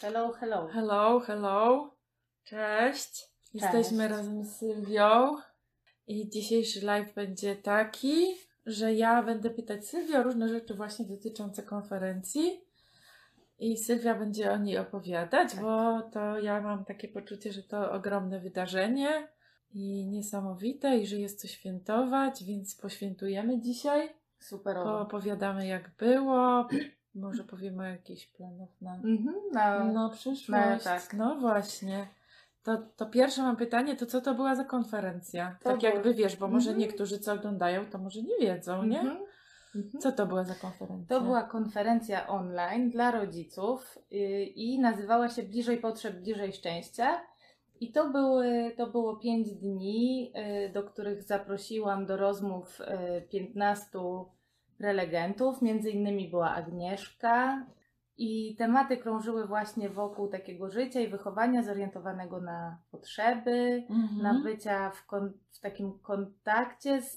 Hello, hello. Hello, hello. Cześć. Jesteśmy razem z Sylwią i dzisiejszy live będzie taki, że ja będę pytać Sylwię o różne rzeczy właśnie dotyczące konferencji i Sylwia będzie o niej opowiadać, Tak. bo to ja mam takie poczucie, że to ogromne wydarzenie i niesamowite i że jest co świętować, więc poświętujemy dzisiaj, Superowo. poopowiadamy jak było, może powiemy o jakichś planach na Mhm, na... no, przyszłość. No, tak. No właśnie. To, to pierwsze mam pytanie, to co to była za konferencja? To tak był- jakby wiesz, bo może Mhm. niektórzy co oglądają, to może nie wiedzą, nie? Mhm. Co to była za konferencja? To była konferencja online dla rodziców yy, i nazywała się Bliżej Potrzeb, Bliżej Szczęścia. I to, były, to było pięć dni, yy, do których zaprosiłam do rozmów yy, 15 prelegentów. Między innymi była Agnieszka. I tematy krążyły właśnie wokół takiego życia i wychowania zorientowanego na potrzeby, Mhm. na bycia w, kon, w takim kontakcie z,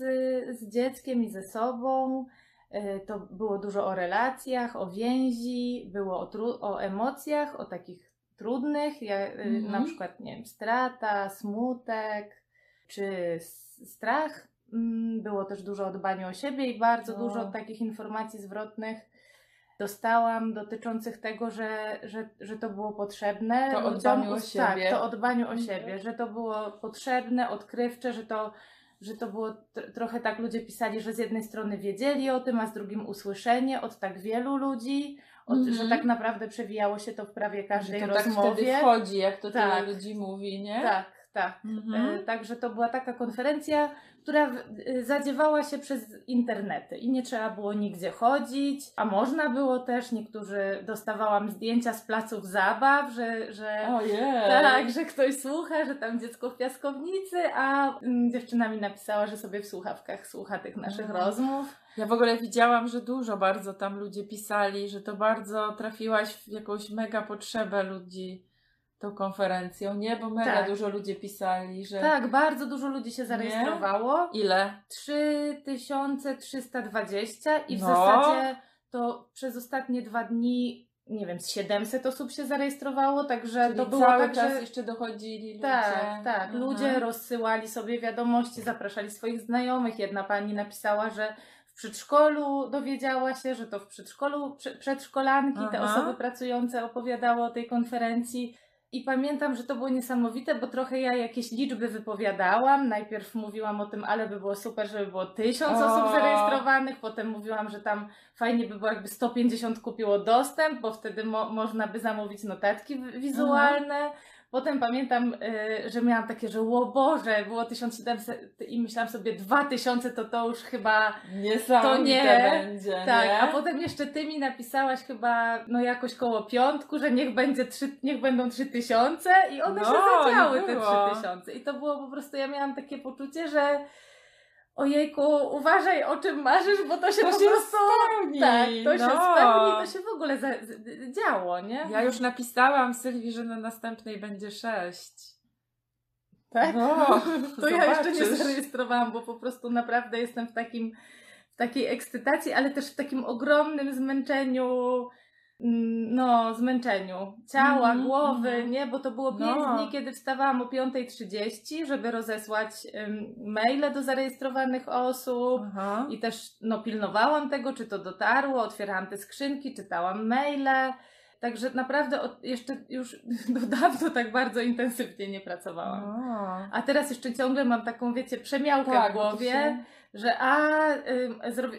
z dzieckiem i ze sobą. E, To było dużo o relacjach, o więzi, było o, tru, o emocjach, o takich trudnych, ja, Mhm. na przykład nie wiem, strata, smutek czy strach. Mm, Było też dużo o dbaniu o siebie i bardzo O. dużo takich informacji zwrotnych dostałam dotyczących tego, że, że, że to było potrzebne. To o dbaniu o Tak, siebie. to o dbaniu o Mhm. siebie, że to było potrzebne, odkrywcze, że to, że to było tr- trochę tak, ludzie pisali, że z jednej strony wiedzieli o tym, a z drugim usłyszenie od tak wielu ludzi, od, Mhm. że tak naprawdę przewijało się to w prawie Że każdej to tak wtedy rozmowie. wchodzi, jak to Tak. tyle ludzi mówi, nie? tak, tak. Mhm. E, Także to była taka konferencja, która e, zadziewała się przez internety i nie trzeba było nigdzie chodzić, a można było też, niektórzy dostawałam zdjęcia z placów zabaw, że, że Ojej. tak, że ktoś słucha, że tam dziecko w piaskownicy, a mm, dziewczyna mi napisała, że sobie w słuchawkach słucha tych naszych No. rozmów. Ja w ogóle widziałam, że dużo bardzo tam ludzie pisali, że to bardzo trafiłaś w jakąś mega potrzebę ludzi tą konferencją, nie? Bo mega Tak. dużo ludzi pisali, że... Tak, bardzo dużo ludzi się zarejestrowało. Ile? 3320 i w No. zasadzie to przez ostatnie dwa dni, nie wiem, z 700 osób się zarejestrowało, także Czyli to było cały tak, czas że... jeszcze dochodzili ludzie. Tak, tak. Aha. Ludzie rozsyłali sobie wiadomości, zapraszali swoich znajomych. Jedna pani napisała, że w przedszkolu dowiedziała się, że to w przedszkolu prze- przedszkolanki, te Aha. osoby pracujące opowiadały o tej konferencji. I pamiętam, że to było niesamowite, bo trochę ja jakieś liczby wypowiadałam. Najpierw mówiłam o tym, ale by było super, żeby było tysiąc O. osób zarejestrowanych. Potem mówiłam, że tam fajnie by było, jakby 150 kupiło dostęp, bo wtedy mo- można by zamówić notatki wi- wizualne. Potem pamiętam, y, że miałam takie, że o Boże, było 1700 i myślałam sobie 2000 to to już chyba To nie. będzie, tak, nie? a potem jeszcze ty mi napisałaś chyba no jakoś koło piątku, że niech będzie trzy, niech będą 3000 i one No, się zadziały te było. 3000 i to było po prostu, ja miałam takie poczucie, że ojejku, uważaj o czym marzysz, bo to się To po się prostu spełni, tak, to się no. spełni, to się w ogóle za, działo, nie? Ja już napisałam Sylwii, że na następnej będzie sześć. tak? No, To ja jeszcze nie zobaczysz. zarejestrowałam, bo po prostu naprawdę jestem w takim w takiej ekscytacji, ale też w takim ogromnym zmęczeniu no, zmęczeniu ciała, Mhm, głowy, mhm. nie? Bo to było pięć No. dni, kiedy wstawałam o 5.30, żeby rozesłać ym, maile do zarejestrowanych osób Aha. i też no, pilnowałam tego, czy to dotarło, otwierałam te skrzynki, czytałam maile. Także naprawdę od, jeszcze już do dawno tak bardzo intensywnie nie pracowałam. O. A teraz jeszcze ciągle mam taką, wiecie, przemiałkę Tak, w głowie, się- że a,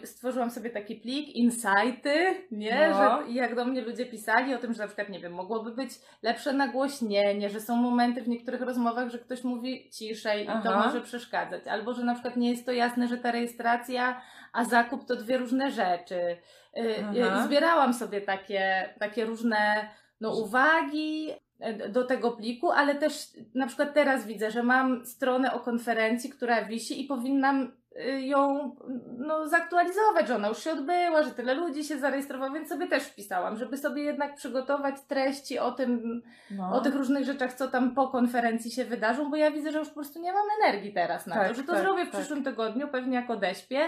stworzyłam sobie taki plik, insighty, nie? No. Że jak do mnie ludzie pisali o tym, że na przykład, nie wiem, mogłoby być lepsze nagłośnienie, że są momenty w niektórych rozmowach, że ktoś mówi ciszej i to Aha. może przeszkadzać. Albo, że na przykład nie jest to jasne, że ta rejestracja, a zakup to dwie różne rzeczy. Y, y. Zbierałam sobie takie, takie różne no, uwagi e, do tego pliku, ale też na przykład teraz widzę, że mam stronę o konferencji, która wisi i powinnam ją no, zaktualizować, że ona już się odbyła, że tyle ludzi się zarejestrowało, więc sobie też wpisałam, żeby sobie jednak przygotować treści o tym, No. o tych różnych rzeczach, co tam po konferencji się wydarzą, bo ja widzę, że już po prostu nie mam energii teraz na Tak, to, że to tak, zrobię w tak. przyszłym tygodniu, pewnie jak odeśpię.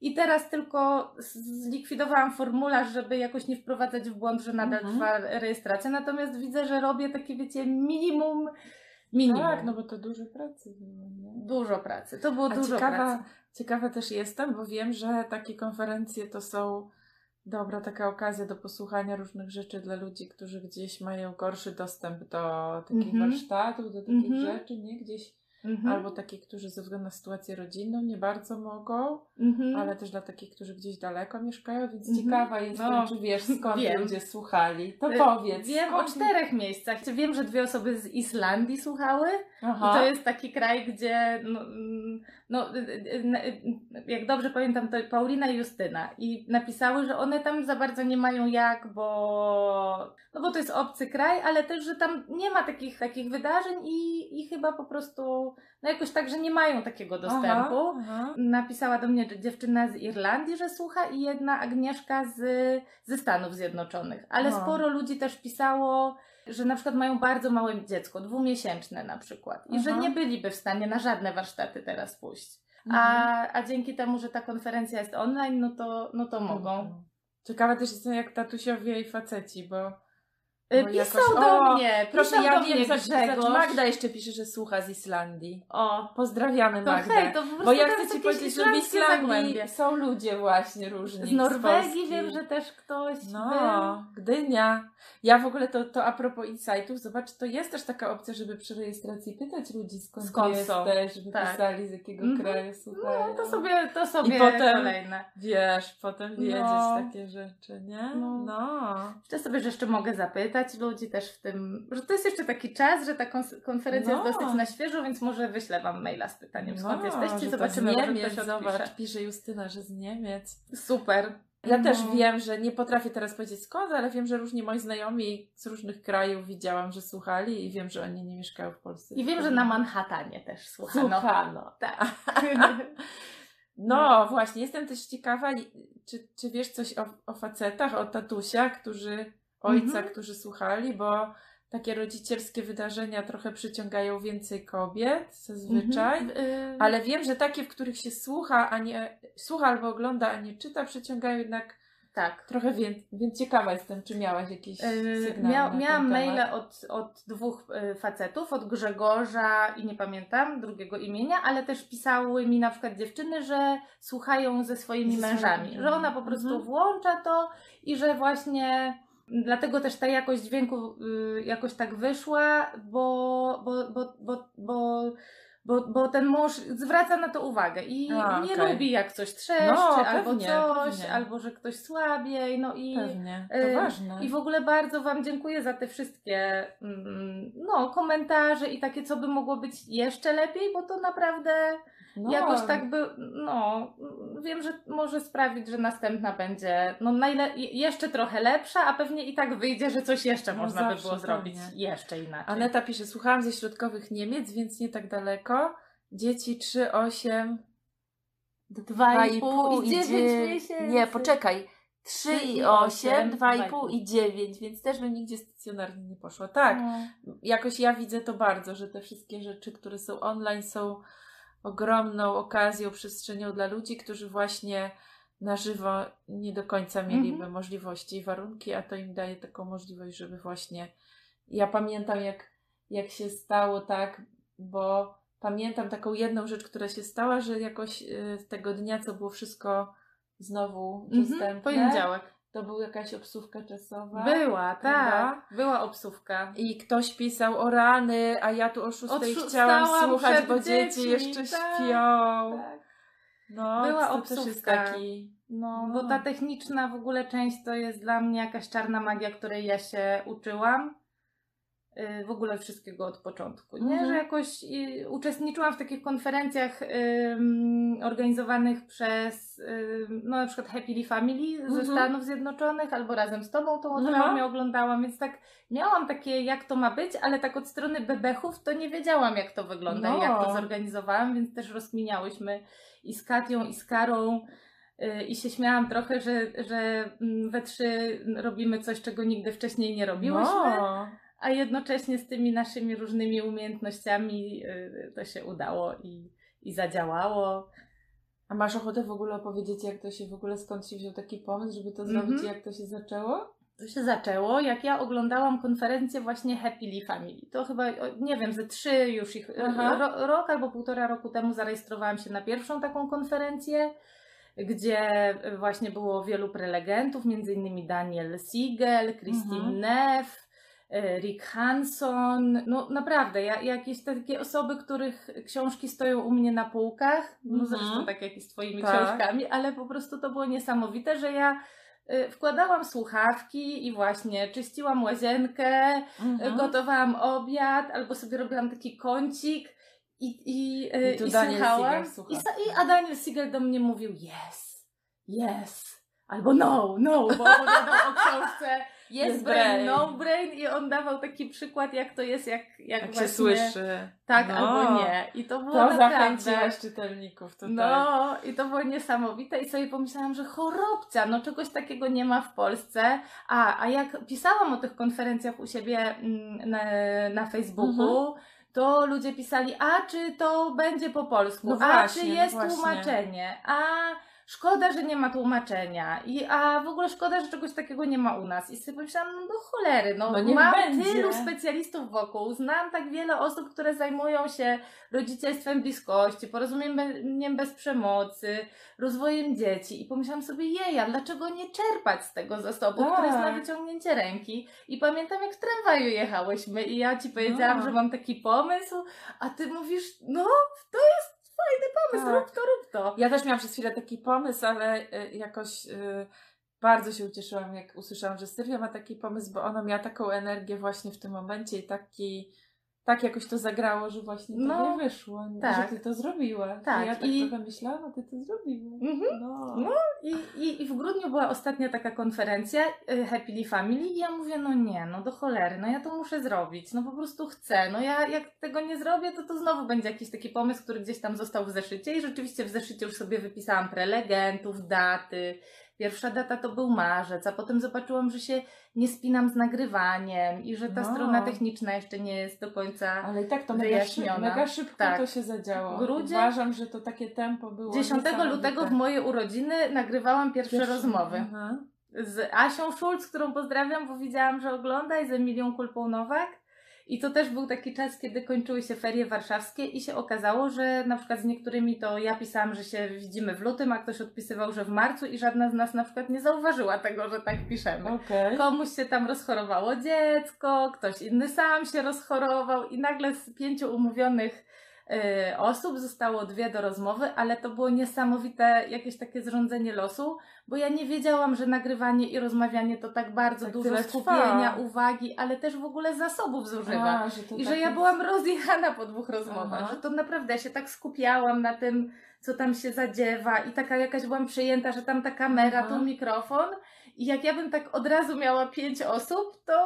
I teraz tylko zlikwidowałam formularz, żeby jakoś nie wprowadzać w błąd, że nadal Mhm. trwa rejestracja. Natomiast widzę, że robię takie, wiecie, minimum. Minimum. Tak, no bo to dużo pracy było, nie? Dużo pracy. To było A dużo ciekawa, pracy. Ciekawa też jestem, bo wiem, że takie konferencje to są dobra taka okazja do posłuchania różnych rzeczy dla ludzi, którzy gdzieś mają gorszy dostęp do takich Mhm. warsztatów, do takich Mhm. rzeczy, nie? Gdzieś, Mhm. albo takich, którzy ze względu na sytuację rodzinną nie bardzo mogą, Mhm. ale też dla takich, którzy gdzieś daleko mieszkają, więc Mhm. ciekawa jestem, No, czy wiesz skąd wiem. ludzie słuchali. To Y, powiedz. Wiem o skąd- czterech miejscach. Wiem, że dwie osoby z Islandii słuchały. Aha. I to jest taki kraj, gdzie, no, mm, no, y, y, y, jak dobrze pamiętam, to Paulina i Justyna. I napisały, że one tam za bardzo nie mają jak, bo, no bo to jest obcy kraj, ale też, że tam nie ma takich, takich wydarzeń i, i chyba po prostu, no jakoś tak, że nie mają takiego dostępu. Aha, aha. Napisała do mnie dziewczyna z Irlandii, że słucha i jedna Agnieszka z, ze Stanów Zjednoczonych. Ale O. sporo ludzi też pisało, że na przykład mają bardzo małe dziecko, dwumiesięczne na przykład. I że Aha. nie byliby w stanie na żadne warsztaty teraz pójść. Mhm. A, a dzięki temu, że ta konferencja jest online, no to, no to mogą. Ciekawe też jestem jak tatusiowie i faceci, Bo Pisał jakoś- do o, mnie, proszę, ja do wiem, Grzegorz. Magda jeszcze pisze, że słucha z Islandii. O, Pozdrawiamy to Magdę. hej, to po prostu bo ja chcę Ci powiedzieć, że w Islandii zagłębie. są ludzie właśnie różni. Z Norwegii Polski. wiem, że też ktoś był. No, Gdynia. Ja w ogóle to, to a propos insightów, zobacz, to jest też taka opcja, żeby przy rejestracji pytać ludzi skąd, Skąd jesteś, żeby Tak. pisali z jakiego Mhm. kraju słuchają. No to sobie, to sobie potem- kolejne. Wiesz, potem wiedzieć No. takie rzeczy, nie? No. no. Myślę sobie, że jeszcze mogę zapytać ludzi też w tym, że to jest jeszcze taki czas, że ta konferencja No. jest dosyć na świeżo, więc może wyślę Wam maila z pytaniem, skąd No, jesteście, zobaczymy, z może Niemiec, ktoś zobacz, pisze Justyna, że z Niemiec. Super. Ja też No. wiem, że nie potrafię teraz powiedzieć skąd, ale wiem, że różni moi znajomi z różnych krajów widziałam, że słuchali i wiem, że oni nie mieszkają w Polsce. I wiem, że na Manhattanie też słuchano. Słuchano. Tak. No właśnie, jestem też ciekawa, czy, czy wiesz coś o, o facetach, o tatusiach, którzy, ojca, Mhm. którzy słuchali, bo takie rodzicielskie wydarzenia trochę przyciągają więcej kobiet zazwyczaj. Mhm. Y, Ale wiem, że takie, w których się słucha, a nie słucha albo ogląda, a nie czyta, przyciągają jednak tak. trochę więcej. Więc ciekawa jestem, czy miałaś jakieś Yy, sygnały. Mia, miałam maile od, od dwóch y, facetów, od Grzegorza i nie pamiętam drugiego imienia, ale też pisały mi na przykład dziewczyny, że słuchają ze swoimi mężami. że ona po prostu Mhm. włącza to i że właśnie dlatego też ta jakość dźwięku y, jakoś tak wyszła, bo, bo, bo, bo, bo bo, bo ten mąż zwraca na to uwagę i A, nie okej. lubi jak coś trzeszczy, No, albo pewnie, coś, pewnie. albo że ktoś słabiej, no i Pewnie, to y, ważne. i w ogóle bardzo Wam dziękuję za te wszystkie mm, no, komentarze i takie, co by mogło być jeszcze lepiej, bo to naprawdę no, jakoś tak by, no, wiem, że może sprawić, że następna będzie no, najle- jeszcze trochę lepsza, a pewnie i tak wyjdzie, że coś jeszcze No można by było zrobić pewnie. jeszcze inaczej. Aneta pisze, słuchałam ze środkowych Niemiec, więc nie tak daleko. Dzieci 3, 8, Dwa i pół i i dziewięć dzie- miesięcy. Nie, poczekaj. 3 Trzy i i 8, osiem, 2,5 i 9, więc też bym nigdzie stacjonarnie nie poszła. Tak, No. jakoś ja widzę to bardzo, że te wszystkie rzeczy, które są online, są ogromną okazją, przestrzenią dla ludzi, którzy właśnie na żywo nie do końca mieliby Mhm. możliwości i warunki, a to im daje taką możliwość, żeby właśnie. Ja pamiętam, jak, jak się stało tak, bo pamiętam taką jedną rzecz, która się stała, że jakoś y, tego dnia, co było wszystko znowu Mhm, dostępne, Poniedziałek. To była jakaś obsówka czasowa. Była, Prawda? tak. Była obsówka. I ktoś pisał o rany, a ja tu o szóstej chciałam słuchać, bo dzieci jeszcze tak, śpią. Tak. No, Była obsówka. taki... No, No. bo ta techniczna w ogóle część to jest dla mnie jakaś czarna magia, której ja się uczyłam. Yy, W ogóle wszystkiego od początku, nie? Mhm. Że jakoś yy, uczestniczyłam w takich konferencjach ym, organizowanych przez ym, no na przykład Happily Family ze Mhm. Stanów Zjednoczonych albo razem z Tobą tą Aha. programę oglądałam, więc tak miałam takie jak to ma być, ale tak od strony bebechów to nie wiedziałam jak to wygląda i No. jak to zorganizowałam, więc też rozkminiałyśmy i z Katią i z Karą y, i się śmiałam trochę, że, że mm, we trzy robimy coś, czego nigdy wcześniej nie robiłyśmy, No. A jednocześnie z tymi naszymi różnymi umiejętnościami y, to się udało i, i zadziałało. A masz ochotę w ogóle opowiedzieć, jak to się w ogóle, skąd się wziął taki pomysł, żeby to zrobić Mhm. i jak to się zaczęło? To się zaczęło, jak ja oglądałam konferencję właśnie Happily Family. To chyba, nie wiem, ze trzy już ich, ro, rok albo półtora roku temu zarejestrowałam się na pierwszą taką konferencję, gdzie właśnie było wielu prelegentów, między innymi Daniel Siegel, Christine Mhm. Neff, Rick Hanson, no naprawdę, ja, jakieś takie osoby, których książki stoją u mnie na półkach, no Mhm. zresztą tak jak i z Twoimi Tak. książkami, ale po prostu to było niesamowite, że ja y, wkładałam słuchawki i właśnie czyściłam łazienkę, Mhm. y, gotowałam obiad, albo sobie robiłam taki kącik i, i, I i słuchałam. I, i, a Daniel Siegel do mnie mówił yes, yes, albo no, no, bo opowiadał o książce Yes Brain, Brain. No Brain i on dawał taki przykład, jak to jest, jak, jak, Jak właśnie, się słyszy. Tak No. albo nie. I to było To naprawdę... zachęciłaś czytelników tutaj. No, i to było niesamowite i sobie pomyślałam, że chorobcia, no czegoś takiego nie ma w Polsce. A, a jak pisałam o tych konferencjach u siebie mm, na, na Facebooku, Mhm. to ludzie pisali, a czy to będzie po polsku, No a właśnie, czy no jest właśnie. tłumaczenie, a szkoda, że nie ma tłumaczenia, I, a w ogóle szkoda, że czegoś takiego nie ma u nas. I sobie pomyślałam, no do cholery, no, No mam będzie. tylu specjalistów wokół, znam tak wiele osób, które zajmują się rodzicielstwem bliskości, porozumieniem bez przemocy, rozwojem dzieci i pomyślałam sobie, jeja, dlaczego nie czerpać z tego zasobu, Tak. który jest na wyciągnięcie ręki i pamiętam jak w tramwaju jechałyśmy i ja Ci powiedziałam, No. że mam taki pomysł, a Ty mówisz, no to jest fajny pomysł, Tak. rób to, rób to. Ja też miałam przez chwilę taki pomysł, ale y, jakoś y, bardzo się ucieszyłam, jak usłyszałam, że Sylwia ma taki pomysł, bo ona miała taką energię właśnie w tym momencie i taki, tak jakoś to zagrało, że właśnie to No, nie wyszło, tak. że ty to zrobiłaś. Tak, I ja tak i- trochę myślałam, a ty to zrobiłaś. Mhm. No. No. I, i, I w grudniu była ostatnia taka konferencja y, Happily Family i ja mówię, no nie, no do cholery, no ja to muszę zrobić, no po prostu chcę, no ja jak tego nie zrobię, to to znowu będzie jakiś taki pomysł, który gdzieś tam został w zeszycie i rzeczywiście w zeszycie już sobie wypisałam prelegentów, daty. Pierwsza data to był marzec, a potem zobaczyłam, że się nie spinam z nagrywaniem i że ta No. strona techniczna jeszcze nie jest do końca Ale i tak to mega, Wyjaśniona. mega szybko Tak. to się zadziało. Grudzień- Uważam, że to takie tempo było 10 niesamowite. lutego w moje urodziny nagrywałam pierwsze Pierwszy- rozmowy. Aha. z Asią Schulz, którą pozdrawiam, bo widziałam, że ogląda i z Emilią Kulpą Nowak. I to też był taki czas, kiedy kończyły się ferie warszawskie i się okazało, że na przykład z niektórymi to ja pisałam, że się widzimy w lutym, a ktoś odpisywał, że w marcu i żadna z nas na przykład nie zauważyła tego, że tak piszemy. Okej. Komuś się tam rozchorowało dziecko, ktoś inny sam się rozchorował i nagle z pięciu umówionych osób zostało dwie do rozmowy, ale to było niesamowite jakieś takie zrządzenie losu, bo ja nie wiedziałam, że nagrywanie i rozmawianie to tak bardzo Tak dużo skupienia, trwa. uwagi, ale też w ogóle zasobów zużywa. A, że I że tak ja jest- byłam rozjechana po dwóch rozmowach, Aha. że to naprawdę ja się tak skupiałam na tym, co tam się zadziewa i taka jakaś byłam przejęta, że tam ta kamera, Aha. tu mikrofon i jak ja bym tak od razu miała pięć osób, to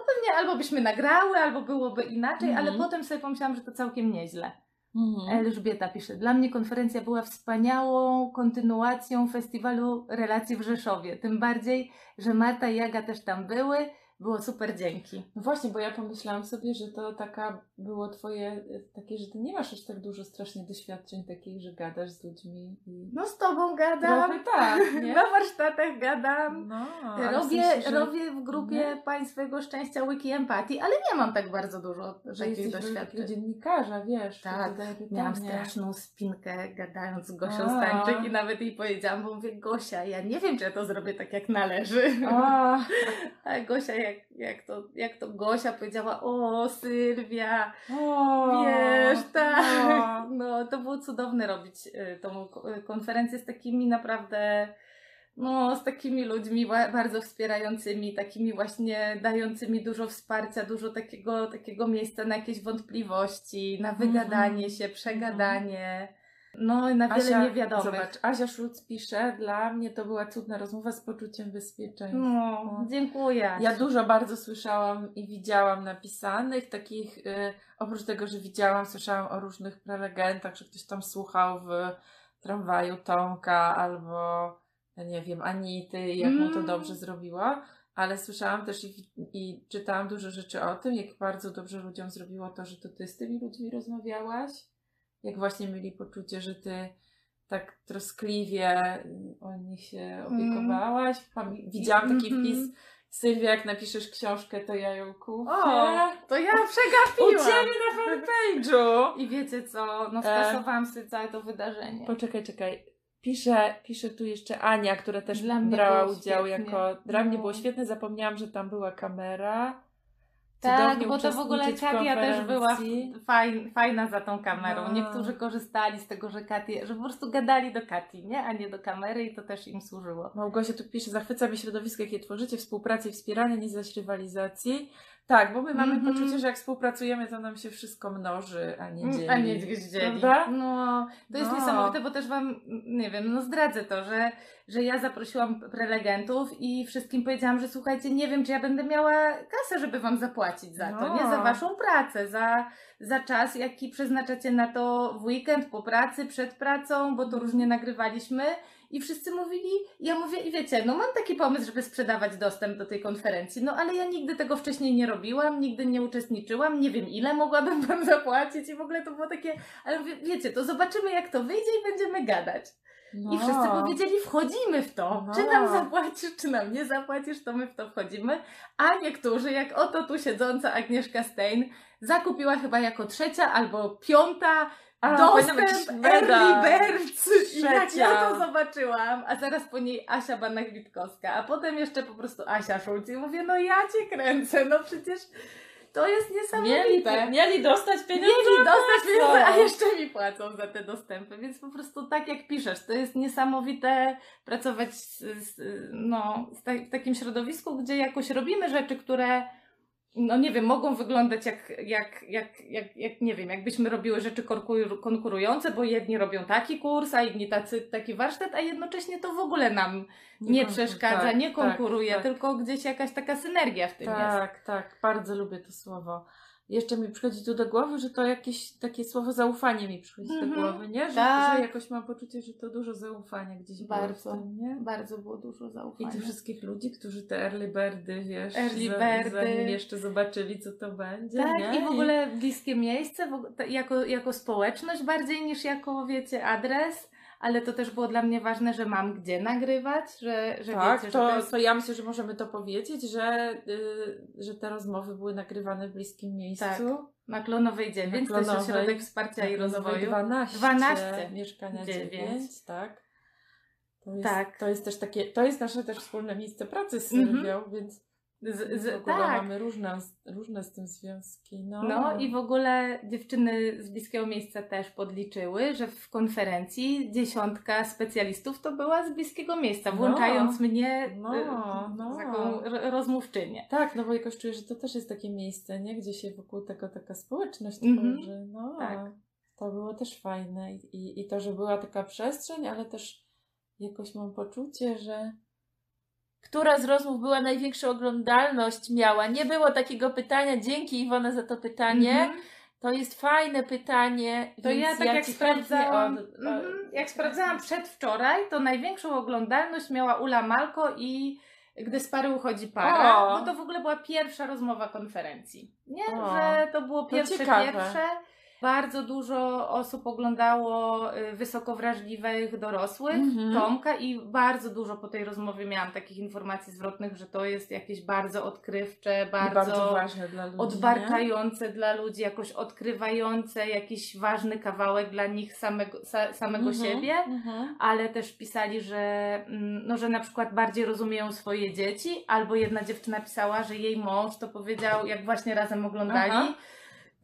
no pewnie albo byśmy nagrały, albo byłoby inaczej, ale Mhm. potem sobie pomyślałam, że to całkiem nieźle. Mhm. Elżbieta pisze, dla mnie konferencja była wspaniałą kontynuacją festiwalu relacji w Rzeszowie, tym bardziej, że Marta i Jaga też tam były, było super dzięki. No właśnie, bo ja pomyślałam sobie, że to taka było twoje, e, takie, że ty nie masz aż tak dużo strasznie doświadczeń takich, że gadasz z ludźmi i... No z tobą gadam, Trochę tak, nie? na warsztatach gadam. No, ale w Robię, sensie, że- robię w grupie Państwego Szczęścia Wiki Empatii, ale nie mam tak bardzo dużo że takich jesteś doświadczeń. takiego dziennikarza, wiesz. Tak, Miałam straszną spinkę gadając z Gosią A. Stańczyk i nawet jej powiedziałam, bo mówię, Gosia, ja nie wiem, czy ja to zrobię tak jak należy. A, A Gosia, jak, jak, to, jak to Gosia powiedziała, o Sylwia, o, wiesz, tak. no. No, to było cudowne robić y, tą y, konferencję z takimi naprawdę, no, z takimi ludźmi bardzo wspierającymi, takimi właśnie dającymi dużo wsparcia, dużo takiego, takiego miejsca na jakieś wątpliwości, na wygadanie Mhm. się, przegadanie. No, i na wiele Asia, niewiadomych. Zobacz, Asia Szulc pisze, dla mnie to była cudna rozmowa z poczuciem bezpieczeństwa. No, dziękuję. Ja dużo bardzo słyszałam i widziałam napisanych takich, y, oprócz tego, że widziałam, słyszałam o różnych prelegentach, że ktoś tam słuchał w tramwaju Tomka albo, ja nie wiem, Anity jak mu to Mm. dobrze zrobiła, ale słyszałam też i, i czytałam dużo rzeczy o tym, jak bardzo dobrze ludziom zrobiło to, że to ty z tymi ludźmi rozmawiałaś, jak właśnie mieli poczucie, że ty tak troskliwie y, o nich się opiekowałaś. Pami- Widziałam taki wpis, Sylwia, jak napiszesz książkę, to ja ją kupię. O, to ja U przegapiłam. Ciebie na fanpage'u! I wiecie co, no E. skasowałam sobie całe to wydarzenie. Poczekaj, czekaj. Pisze, pisze tu jeszcze Ania, która też brała udział świetnie. jako. Dla mnie No. było świetne, zapomniałam, że tam była kamera. Tak, bo to w ogóle w Katia też była fajn, fajna za tą kamerą. No. Niektórzy korzystali z tego, że Katia, że po prostu gadali do Kati, nie? A nie do kamery i to też im służyło. Małgosia tu pisze, zachwyca mnie środowisko, jakie tworzycie, współpracy i wspierania, nie zaś rywalizacji. Tak, bo my mamy Mhm. poczucie, że jak współpracujemy, to nam się wszystko mnoży, a nie dzieli. A nie dzieli. Prawda? No, to jest No. niesamowite, bo też Wam, nie wiem, no zdradzę to, że, że ja zaprosiłam prelegentów i wszystkim powiedziałam, że słuchajcie, nie wiem, czy ja będę miała kasę, żeby Wam zapłacić za to, No. nie? Za Waszą pracę, za, za czas, jaki przeznaczacie na to w weekend, po pracy, przed pracą, bo to Mhm. różnie nagrywaliśmy. I wszyscy mówili, ja mówię, i wiecie, no mam taki pomysł, żeby sprzedawać dostęp do tej konferencji, no ale ja nigdy tego wcześniej nie robiłam, nigdy nie uczestniczyłam, nie wiem ile mogłabym wam zapłacić i w ogóle to było takie, ale wie, wiecie, to zobaczymy jak to wyjdzie i będziemy gadać. No. I wszyscy powiedzieli, wchodzimy w to. No. Czy nam zapłacisz, czy nam nie zapłacisz, to my w to wchodzimy. A niektórzy, jak oto tu siedząca Agnieszka Stein, zakupiła chyba jako trzecia albo piąta A, dostęp Early. Birds. I jak ja to zobaczyłam, a zaraz po niej Asia Banach-Witkowska, a potem jeszcze po prostu Asia Szulc i mówię, no ja cię kręcę, no przecież to jest Mieli, niesamowite. mieli dostać pieniądze. Mieli dostać pieniądze, a jeszcze mi płacą za te dostępy, więc po prostu tak jak piszesz, to jest niesamowite pracować z, z, no, w takim środowisku, gdzie jakoś robimy rzeczy, które no nie wiem, mogą wyglądać jak, jak, jak, jak, jak nie wiem, jakbyśmy robiły rzeczy konkurujące, bo jedni robią taki kurs, a inni tacy, taki warsztat, a jednocześnie to w ogóle nam nie, konkur- przeszkadza, tak, nie konkuruje, tak, tak. tylko gdzieś jakaś taka synergia w tym jest. Tak, tak, bardzo lubię to słowo. Jeszcze mi przychodzi tu do głowy, że to jakieś takie słowo zaufanie mi przychodzi do Mhm, głowy, nie? Że, tak. że jakoś mam poczucie, że to dużo zaufania gdzieś Bardzo. było tym, nie? Bardzo było dużo I zaufania. tych wszystkich ludzi, którzy te early birdy, wiesz, Early birdy. zanim jeszcze zobaczyli, co to będzie, Tak, nie? i w ogóle bliskie miejsce, jako, jako społeczność bardziej niż jako, wiecie, adres, ale to też było dla mnie ważne, że mam gdzie nagrywać, że, że Tak, wiecie, to, że to jest... to ja myślę, że możemy to powiedzieć, że, y, że te rozmowy były nagrywane w bliskim miejscu. Tak, Na Klonowej 9, Na to jest Klonowej. ośrodek wsparcia i Klonowej rozwoju. 12, 12, mieszkania dziewięć. 9, tak. To jest, Tak. to jest też takie, to jest nasze też wspólne miejsce pracy z. Sylwią, więc Z, z, ogóle tak, mamy różne, różne z tym związki. No, No i w ogóle dziewczyny z bliskiego miejsca też podliczyły, że w konferencji dziesiątka specjalistów to była z bliskiego miejsca, No. włączając mnie No, y, no. taką ro- rozmówczynię. Tak, no bo jakoś czuję, że to też jest takie miejsce, nie? Gdzie się wokół tego taka społeczność Mhm. tworzy. No, Tak. to było też fajne. I, I to, że była taka przestrzeń, ale też jakoś mam poczucie, że Która z rozmów była największą oglądalność miała? Nie było takiego pytania. Dzięki Iwona za to pytanie. Mhm. To jest fajne pytanie. To ja tak jak ci chętnie sprawdzałam, od- mhm, jak sprawdzałam przedwczoraj, to największą oglądalność miała Ula Malko i gdy z pary uchodzi para, O. bo to w ogóle była pierwsza rozmowa konferencji. Nie, O. że to było pierwsze, ciekawe. pierwsze. Bardzo dużo osób oglądało y, wysoko wrażliwych dorosłych, Mhm. Tomka i bardzo dużo po tej rozmowie miałam takich informacji zwrotnych, że to jest jakieś bardzo odkrywcze, bardzo, bardzo ważne dla ludzi. nie? dla ludzi, jakoś odkrywające jakiś ważny kawałek dla nich samego, sa, samego Mhm, siebie, mhm. ale też pisali, że, mm, no, że na przykład bardziej rozumieją swoje dzieci, albo jedna dziewczyna pisała, że jej mąż to powiedział, jak właśnie razem oglądali, Aha.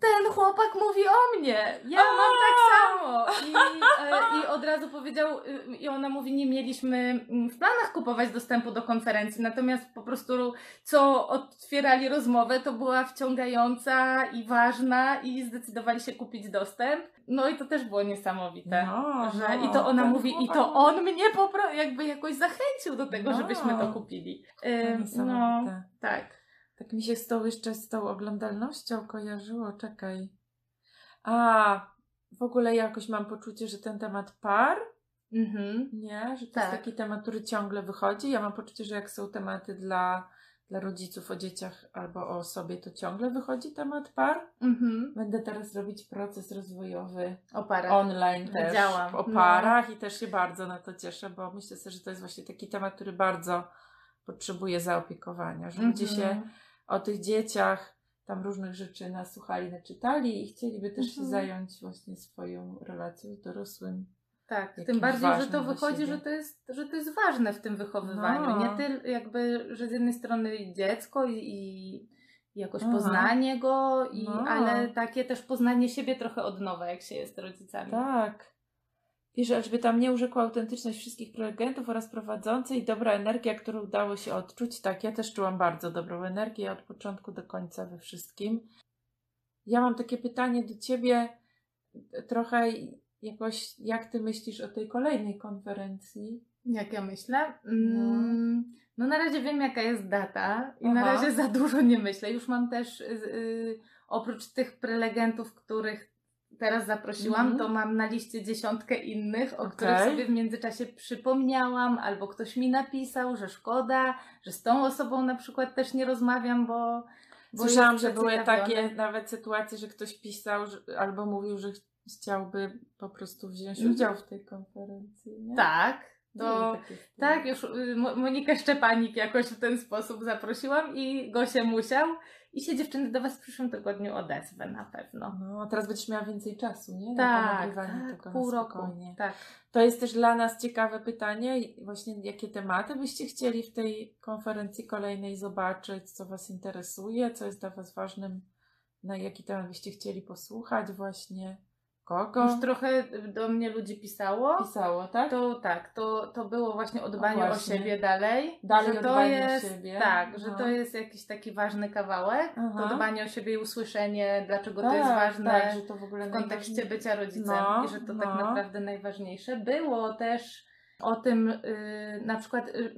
Ten chłopak mówi o mnie, ja O! mam tak samo. I, e, I od razu powiedział, y, i ona mówi, nie mieliśmy mm, w planach kupować dostępu do konferencji, natomiast po prostu co otwierali rozmowę, to była wciągająca i ważna i zdecydowali się kupić dostęp. No i to też było niesamowite. No, Że, no, I to ona mówi, i to on mnie popro- jakby jakoś zachęcił do tego, No. żebyśmy to kupili. Ym, no, tak. Tak mi się z tą jeszcze z tą oglądalnością kojarzyło, czekaj. A, w ogóle jakoś mam poczucie, że ten temat par, Mhm. nie? Że to Tak. jest taki temat, który ciągle wychodzi. Ja mam poczucie, że jak są tematy dla dla rodziców o dzieciach albo o sobie, to ciągle wychodzi temat par. Mhm. Będę teraz robić proces rozwojowy O parę. online też Widziałam, o no. parach i też się bardzo na to cieszę, bo myślę sobie, że to jest właśnie taki temat, który bardzo potrzebuje zaopiekowania, że ludzie się Mhm. O tych dzieciach tam różnych rzeczy nasłuchali, naczytali i chcieliby też się Mhm. zająć właśnie swoją relacją z dorosłym. Tak, tym bardziej, że to wychodzi, że to, jest, że to jest ważne w tym wychowywaniu. No. Nie tylko jakby, że z jednej strony dziecko i, i jakoś Aha. poznanie go, i, No. ale takie też poznanie siebie trochę od nowa, jak się jest rodzicami. Tak. Pisze, żeby tam nie urzekła autentyczność wszystkich prelegentów oraz prowadzącej i dobra energia, którą udało się odczuć. Tak, ja też czułam bardzo dobrą energię od początku do końca we wszystkim. Ja mam takie pytanie do ciebie, trochę jakoś, jak ty myślisz o tej kolejnej konferencji? Jak ja myślę? Mm, no na razie wiem, jaka jest data i na Aha. razie za dużo nie myślę. Już mam też, y, y, oprócz tych prelegentów, których teraz zaprosiłam, Mhm. to mam na liście dziesiątkę innych, o Okej. których sobie w międzyczasie przypomniałam, albo ktoś mi napisał, że szkoda, że z tą osobą na przykład też nie rozmawiam, bo. bo Słyszałam, że były takie nawet sytuacje, że ktoś pisał że, albo mówił, że ch- chciałby po prostu wziąć Mhm. udział w tej konferencji. Nie? Tak. Były To. Tak, już y, Mo- Monikę Szczepanik jakoś w ten sposób zaprosiłam i Gosię Musiał. I się dziewczyny do Was w przyszłym tygodniu odezwę na pewno. No, a teraz będziesz miała więcej czasu, nie? Tak, tak, pół roku. Tak. To jest też dla nas ciekawe pytanie, właśnie jakie tematy byście chcieli w tej konferencji kolejnej zobaczyć, co Was interesuje, co jest dla Was ważnym, na jaki temat byście chcieli posłuchać właśnie, kogo Już trochę do mnie ludzi pisało. pisało, tak? To tak, to, to było właśnie o dbaniu o, właśnie. siebie dalej. Dalej że o to dbaniu o jest, siebie. Tak, że Aha. to jest jakiś taki ważny kawałek. Aha. To dbanie o siebie i usłyszenie, dlaczego to tak, jest ważne. tak, że to w ogóle w kontekście bycia rodzicem No, i że to no. tak naprawdę najważniejsze. Było też o tym y, na przykład, y,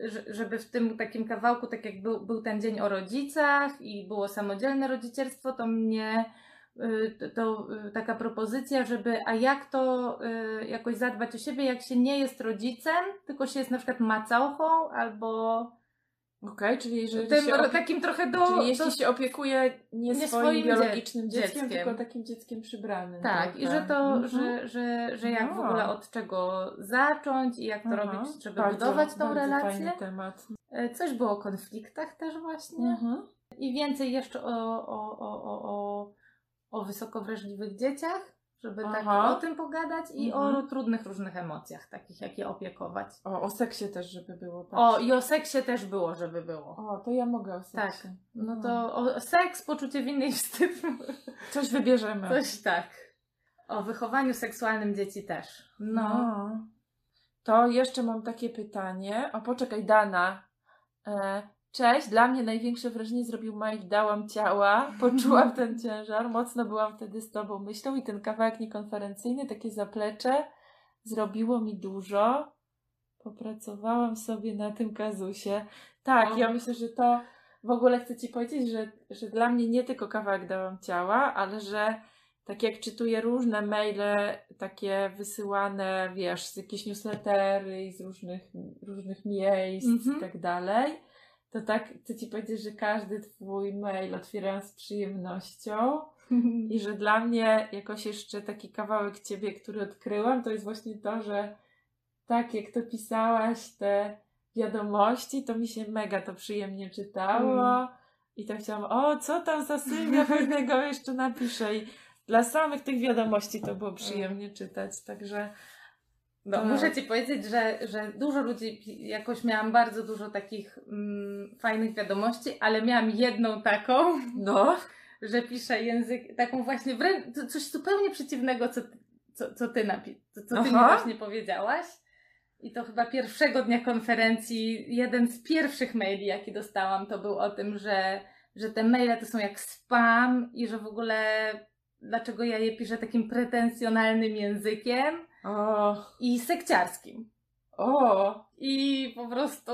y, że- żeby w tym takim kawałku, tak jak był, był ten dzień o rodzicach i było samodzielne rodzicielstwo, to mnie to, to y, taka propozycja, żeby a jak to y, jakoś zadbać o siebie, jak się nie jest rodzicem, tylko się jest na przykład macałchą albo Okej, czyli jeżeli tym, się opie... takim trochę do... Czyli jeśli do się opiekuje nie, nie swoim, swoim biologicznym dzie- dzieckiem, dzieckiem. tylko takim dzieckiem przybranym. Tak, i że to, Mhm. że, że, że jak w No. ogóle od czego zacząć i jak to Aha, robić, żeby bardzo, budować tą bardzo relację. Fajny temat. E, Coś było o konfliktach też właśnie. Mhm. I więcej jeszcze o, o, o, o, o, o wysoko wrażliwych dzieciach, żeby tak Aha. o tym pogadać i Mhm. o trudnych różnych emocjach, takich jak je opiekować. O, o seksie też, żeby było. Tak. O, i o seksie też było, żeby było. o, to ja mogę o Tak. seksie. No to o seks, poczucie winy i wstyd. Coś wybierzemy. Coś tak. O wychowaniu seksualnym dzieci też. No. No. To jeszcze mam takie pytanie. O, poczekaj, Dana. E, cześć, dla mnie największe wrażenie zrobił Mike Dałam ciała. Poczułam ten ciężar. Mocno byłam wtedy z tobą myślą i ten kawałek niekonferencyjny, takie zaplecze, zrobiło mi dużo. Popracowałam sobie na tym kazusie. Tak, ja myślę, że to w ogóle chcę ci powiedzieć, że, że dla mnie nie tylko kawałek dałam ciała, ale że tak jak czytuję różne maile takie wysyłane, wiesz, z jakieś newslettery i z różnych, różnych miejsc Mhm. i tak dalej, to tak chcę ci powiedzieć, że każdy twój mail otwieram z przyjemnością i że dla mnie jakoś jeszcze taki kawałek ciebie, który odkryłam, to jest właśnie to, że tak jak to pisałaś te wiadomości, to mi się mega to przyjemnie czytało. Mm. I tak chciałam, o, co tam za Sylwia fajnego jeszcze napisze. I dla samych tych wiadomości to było przyjemnie czytać, także No, Tak. muszę Ci powiedzieć, że, że dużo ludzi, jakoś miałam bardzo dużo takich mm, fajnych wiadomości, ale miałam jedną taką, no. że piszę język, taką właśnie wręcz, coś zupełnie przeciwnego, co, ty- co, co Ty, napi- co, ty mi właśnie powiedziałaś. I to chyba pierwszego dnia konferencji, jeden z pierwszych maili, jaki dostałam, to był o tym, że, że te maile to są jak spam i że w ogóle dlaczego ja je piszę takim pretensjonalnym językiem O, i sekciarskim. O, I po prostu,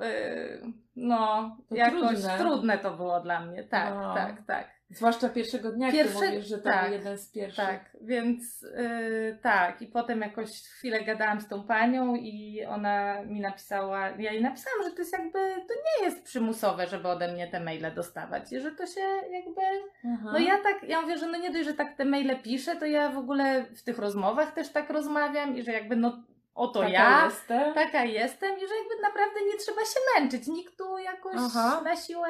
yy, no, To jakoś trudne. trudne. to było dla mnie. Tak, No. tak, tak. Zwłaszcza pierwszego dnia, Pierwsze- ty mówisz, że to tak, był jeden z pierwszych. Tak, więc yy, tak. I potem jakoś chwilę gadałam z tą panią i ona mi napisała, ja jej napisałam, że to jest jakby, to nie jest przymusowe, żeby ode mnie te maile dostawać i że to się jakby Aha. No ja tak, ja mówię, że no nie dość, że tak te maile piszę, to ja w ogóle w tych rozmowach też tak rozmawiam i że jakby no oto Taka ja, jestem. taka jestem i że jakby naprawdę nie trzeba się męczyć. Nikt tu jakoś Aha. na siłę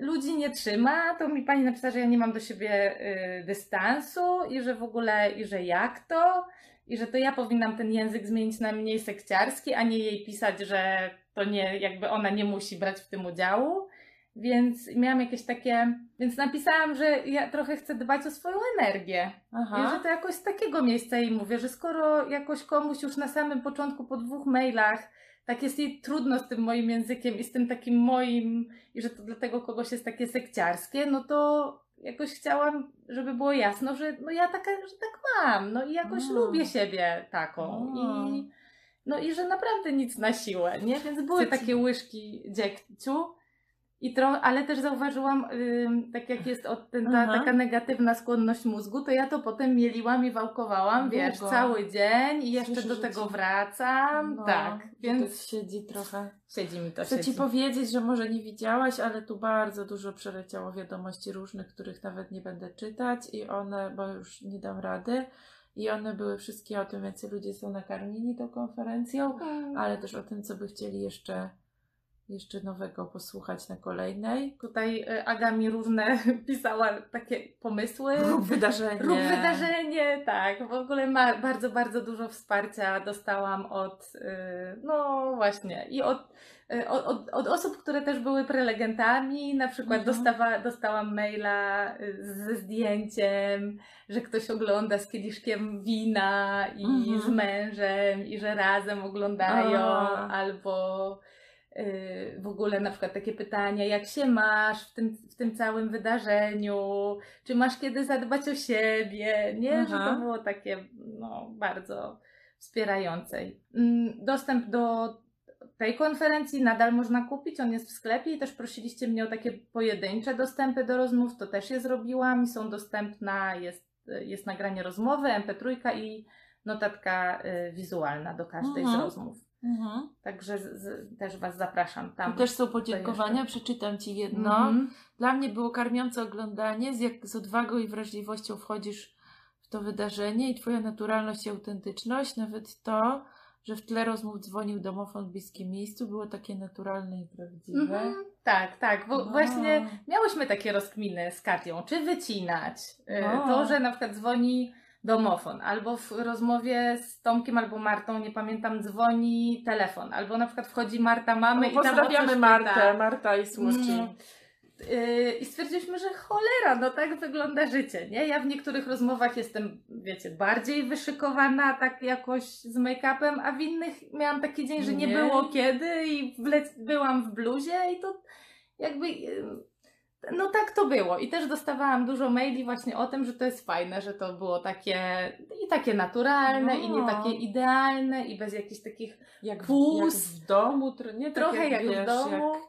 ludzi nie trzyma. To mi pani napisała, że ja nie mam do siebie y, dystansu i że w ogóle, i że jak to, i że to ja powinnam ten język zmienić na mniej sekciarski, a nie jej pisać, że to nie, jakby ona nie musi brać w tym udziału. Więc miałam jakieś takie, więc napisałam, że ja trochę chcę dbać o swoją energię. I że Aha. to jakoś z takiego miejsca jej mówię, że skoro jakoś komuś już na samym początku po dwóch mailach tak jest jej trudno z tym moim językiem i z tym takim moim, i że to dlatego kogoś jest takie sekciarskie, no to jakoś chciałam, żeby było jasno, że no ja taka, że tak mam, no i jakoś Mm. lubię siebie taką Mm. i no i że naprawdę nic na siłę, nie? Więc były takie łyżki dziegciu. I tro, ale też zauważyłam, ym, tak jak jest od, ten, ta, Aha. taka negatywna skłonność mózgu, to ja to potem mieliłam i wałkowałam, wiesz, Długo. cały dzień i jeszcze do tego ci- wracam. No, tak, więc siedzi trochę. siedzi mi to Chcę siedzi. Ci powiedzieć, że może nie widziałaś, ale tu bardzo dużo przeleciało wiadomości różnych, których nawet nie będę czytać i one, bo już nie dam rady. I one były wszystkie o tym, jacy ludzie są nakarmieni tą konferencją, Mm. ale też o tym, co by chcieli jeszcze, jeszcze nowego posłuchać na kolejnej. Tutaj y, Aga mi różne pisała takie pomysły. Rób wydarzenie. Rób wydarzenie, tak. W ogóle ma, bardzo, bardzo dużo wsparcia dostałam od, y, no właśnie, i od, y, od, od, od osób, które też były prelegentami. Na przykład Mhm. dostawa, dostałam maila ze zdjęciem, że ktoś ogląda z kieliszkiem wina i Mhm. z mężem i że razem oglądają, A. albo w ogóle na przykład takie pytania, jak się masz w tym, w tym całym wydarzeniu, czy masz kiedy zadbać o siebie, nie? Że Aha. to było takie no, bardzo wspierające. Mm, Dostęp do tej konferencji nadal można kupić, on jest w sklepie i też prosiliście mnie o takie pojedyncze dostępy do rozmów, to też je zrobiłam i są dostępna, jest, jest nagranie rozmowy, mp3 i notatka y, wizualna do każdej z Mhm. rozmów. Mhm. Także z, z, też Was zapraszam tam. Tu też są podziękowania, przeczytam Ci jedno. Mhm. Dla mnie było karmiące oglądanie, z jak z odwagą i wrażliwością wchodzisz w to wydarzenie i Twoja naturalność i autentyczność, nawet to, że w tle rozmów dzwonił domofon w bliskim miejscu, było takie naturalne i prawdziwe. Mhm. Tak, tak. Bo No. właśnie miałyśmy takie rozkminy z Katią, czy wycinać y, No. to, że na przykład dzwoni domofon, albo w rozmowie z Tomkiem albo Martą, nie pamiętam, dzwoni telefon, albo na przykład wchodzi Marta, mamy i tam No, Pozdrawiamy pyta. Martę, Marta i Słuszczyń. Mm. Yy, I stwierdziliśmy, że cholera, no tak wygląda życie, nie? Ja w niektórych rozmowach jestem, wiecie, bardziej wyszykowana tak jakoś z make-upem, a w innych miałam taki dzień, że nie, Nie. było kiedy i byłam w bluzie i to jakby... No tak to było i też dostawałam dużo maili właśnie o tym, że to jest fajne, że to było takie i takie naturalne i nie No. takie idealne i bez jakichś takich Jak, w, Kus. jak w domu, nie tak trochę jak, wiesz, w domu. Jak,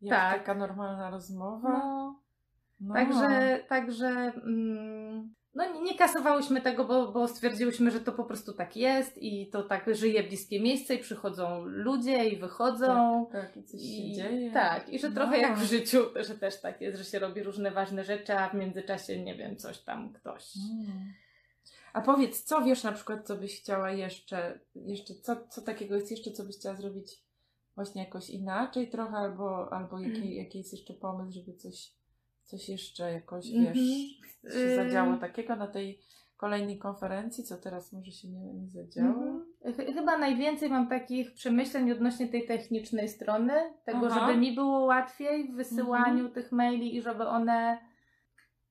jak Tak. taka normalna rozmowa. No, No. Także, także mm, no nie, nie kasowałyśmy tego, bo, bo stwierdziłyśmy, że to po prostu tak jest i to tak żyje bliskie miejsce i przychodzą ludzie i wychodzą. Tak, tak, i coś się I, dzieje. tak, i że No. trochę jak w życiu, że też tak jest, że się robi różne ważne rzeczy, a w międzyczasie, nie wiem, coś tam ktoś. Mm. A powiedz, co wiesz na przykład, co byś chciała jeszcze, jeszcze co, co takiego jest jeszcze, co byś chciała zrobić właśnie jakoś inaczej trochę, albo, albo jaki, Mhm. jaki jest jeszcze pomysł, żeby coś, coś jeszcze jakoś, Mhm. wiesz, się Ym. zadziało takiego na tej kolejnej konferencji, co teraz może się nie, nie zadziało? Mhm. Ch- Chyba najwięcej mam takich przemyśleń odnośnie tej technicznej strony, tego, Aha. żeby mi było łatwiej w wysyłaniu Mhm. tych maili i żeby one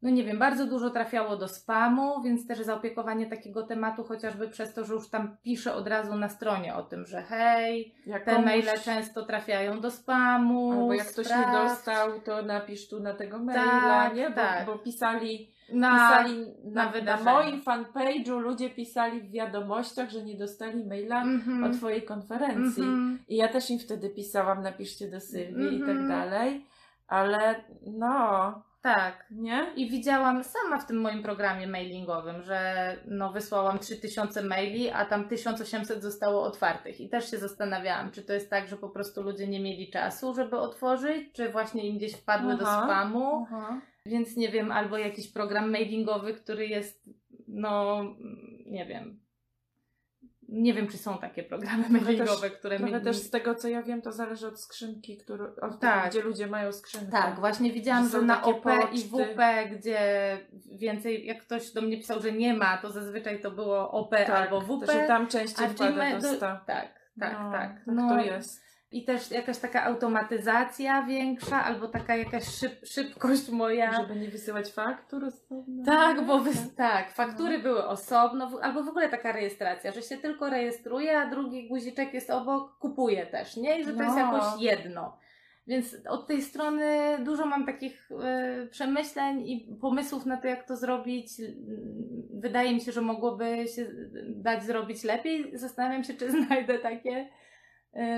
no nie wiem, bardzo dużo trafiało do spamu, więc też zaopiekowanie takiego tematu, chociażby przez to, że już tam piszę od razu na stronie o tym, że hej, Jak te komuś- maile często trafiają do spamu. Albo jak ktoś nie sprawdź. dostał, to napisz tu na tego maila, Tak, nie? Bo, tak. bo pisali, na, pisali na na, na, moim fanpage'u ludzie pisali w wiadomościach, że nie dostali maila Mhm. o twojej konferencji. Mhm. I ja też im wtedy pisałam, napiszcie do Sylwii i tak Mhm. dalej. Ale no, Tak. nie? I widziałam sama w tym moim programie mailingowym, że no wysłałam 3000 maili, a tam 1800 zostało otwartych. I też się zastanawiałam, czy to jest tak, że po prostu ludzie nie mieli czasu, żeby otworzyć, czy właśnie im gdzieś wpadły do Aha. spamu. Aha. Więc nie wiem, albo jakiś program mailingowy, który jest, no, nie wiem. Nie wiem, czy są takie programy mailingowe, które Trochę mi... też z tego, co ja wiem, to zależy od skrzynki, który, od Tak. tego, gdzie ludzie mają skrzynkę. Tak, właśnie widziałam, Że że, na OP i poczty. WP, gdzie więcej, jak ktoś do mnie pisał, że nie ma, to zazwyczaj to było OP tak, albo WP. Że tam częściej a wpada Gmail- do. Tak, tak, no, tak. Tak No, to jest. I też jakaś taka automatyzacja większa, albo taka jakaś szyb, szybkość moja. Żeby nie wysyłać faktur osobno. Tak, bo wy, Tak. tak, faktury były osobno, albo w ogóle taka rejestracja, że się tylko rejestruje, a drugi guziczek jest obok, kupuje też, nie? I że to jest No. jakoś jedno. Więc od tej strony dużo mam takich y, przemyśleń i pomysłów na to, jak to zrobić. Wydaje mi się, że mogłoby się dać zrobić lepiej. Zastanawiam się, czy znajdę takie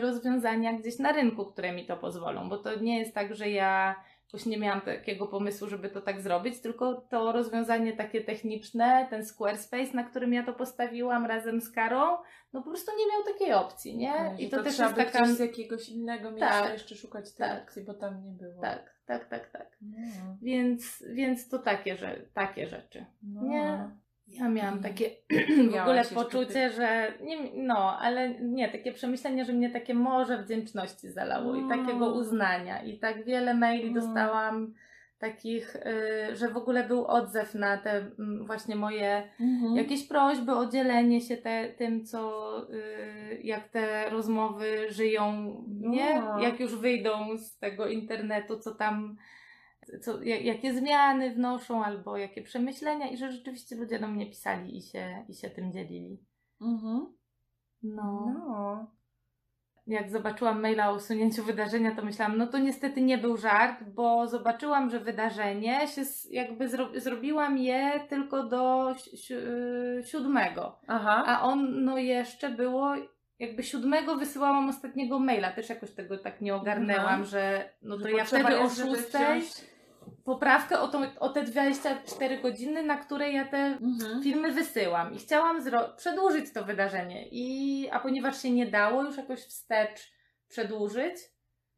rozwiązania gdzieś na rynku, które mi to pozwolą, bo to nie jest tak, że ja jakoś nie miałam takiego pomysłu, żeby to tak zrobić, tylko to rozwiązanie takie techniczne, ten Squarespace, na którym ja to postawiłam razem z Karą, no po prostu nie miał takiej opcji, nie? Tak, I że to, też trzeba jest taka... z jakiegoś innego miejsca Tak. jeszcze szukać tej Tak. opcji, bo tam nie było. Tak, tak, tak, tak. No. Więc, więc to takie, że, takie rzeczy. No. Nie. Ja miałam Mm. takie w ogóle poczucie, że nie, no, ale nie, takie przemyślenie, że mnie takie morze wdzięczności zalało i takiego uznania. I tak wiele maili dostałam takich, y, że w ogóle był odzew na te właśnie moje Mhm. jakieś prośby o dzielenie się te, tym, co, y, jak te rozmowy żyją, nie? No. Jak już wyjdą z tego internetu, co tam, co, jak, jakie zmiany wnoszą, albo jakie przemyślenia i że rzeczywiście ludzie do mnie pisali i się, i się tym dzielili. Mhm. No. No. Jak zobaczyłam maila o usunięciu wydarzenia, to myślałam, no to niestety nie był żart, bo zobaczyłam, że wydarzenie się jakby zro, zrobiłam je tylko do si- si- y, siódmego. Aha. A on, no jeszcze było, jakby siódmego wysyłałam ostatniego maila, też jakoś tego tak nie ogarnęłam, że no to Że ja wtedy o szóstej wziąć- poprawkę o, tą, o te 24 godziny, na które ja te Mhm. filmy wysyłam i chciałam przedłużyć to wydarzenie, I, a ponieważ się nie dało już jakoś wstecz przedłużyć,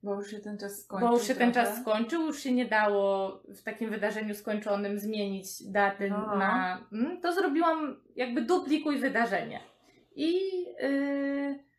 Bo już się ten czas skończył. bo już się ten trochę. czas skończył, już się nie dało w takim wydarzeniu skończonym zmienić daty No. na. mm, To zrobiłam jakby duplikuj wydarzenie. I. Yy,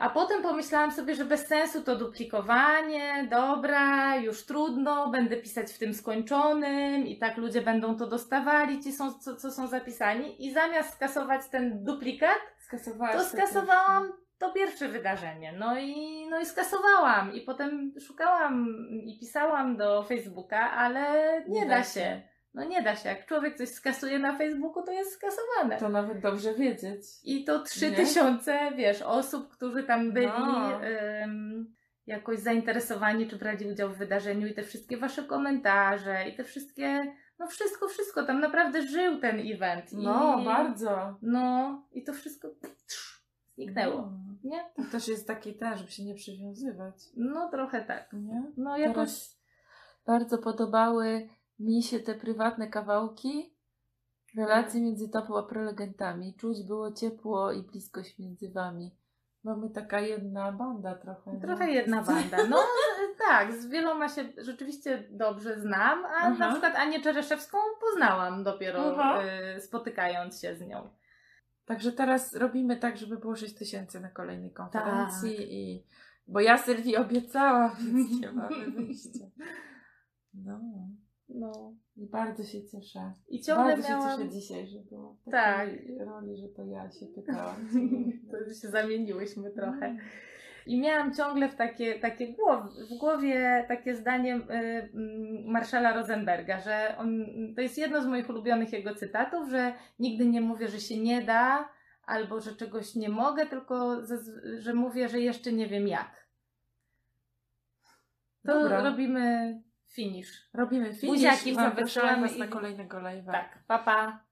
a potem pomyślałam sobie, że bez sensu to duplikowanie, dobra, już trudno, będę pisać w tym skończonym i tak ludzie będą to dostawali, ci są, co, co są zapisani. I zamiast skasować ten duplikat, Skasowałaś to skasowałam to pierwsze wydarzenie. No i, no i skasowałam. I potem szukałam i pisałam do Facebooka, ale nie, Nie da da się. się. No nie da się. Jak człowiek coś skasuje na Facebooku, to jest skasowane. To nawet dobrze wiedzieć. I to trzy tysiące, wiesz, osób, którzy tam byli No. ym, jakoś zainteresowani, czy brali udział w wydarzeniu i te wszystkie wasze komentarze i te wszystkie, no wszystko, wszystko. Tam naprawdę żył ten event. No, I, bardzo. No i to wszystko psz, zniknęło. No. Nie? To też jest taki ten, żeby się nie przywiązywać. No trochę tak. Nie? No jakoś. Teraz bardzo podobały mi się te prywatne kawałki relacji między tobą a prelegentami. Czuć było ciepło i bliskość między wami. Mamy taka jedna banda trochę. nie? Trochę jedna banda. No tak, z wieloma się rzeczywiście dobrze znam, a Aha. na przykład Anię Czereszewską poznałam dopiero Aha. y, spotykając się z nią. Także teraz robimy tak, żeby było 6 tysięcy na kolejnej konferencji Tak. i bo ja Sylwii obiecałam, więc nie mamy wyjścia. No. No. I bardzo się cieszę. I ciągle bardzo miałam... się cieszę dzisiaj, że było w Tak. roli, że to ja się pytałam. to się zamieniłyśmy trochę. I miałam ciągle w takie, takie głow, w głowie takie zdanie y, mm, Marszala Rosenberga, że on, to jest jedno z moich ulubionych jego cytatów, że nigdy nie mówię, że się nie da, albo że czegoś nie mogę, tylko zaz- że mówię, że jeszcze nie wiem jak. To Dobra. robimy finish. Robimy finish Buziaki i zapraszamy Was na kolejnego live'a. Tak, papa. Pa.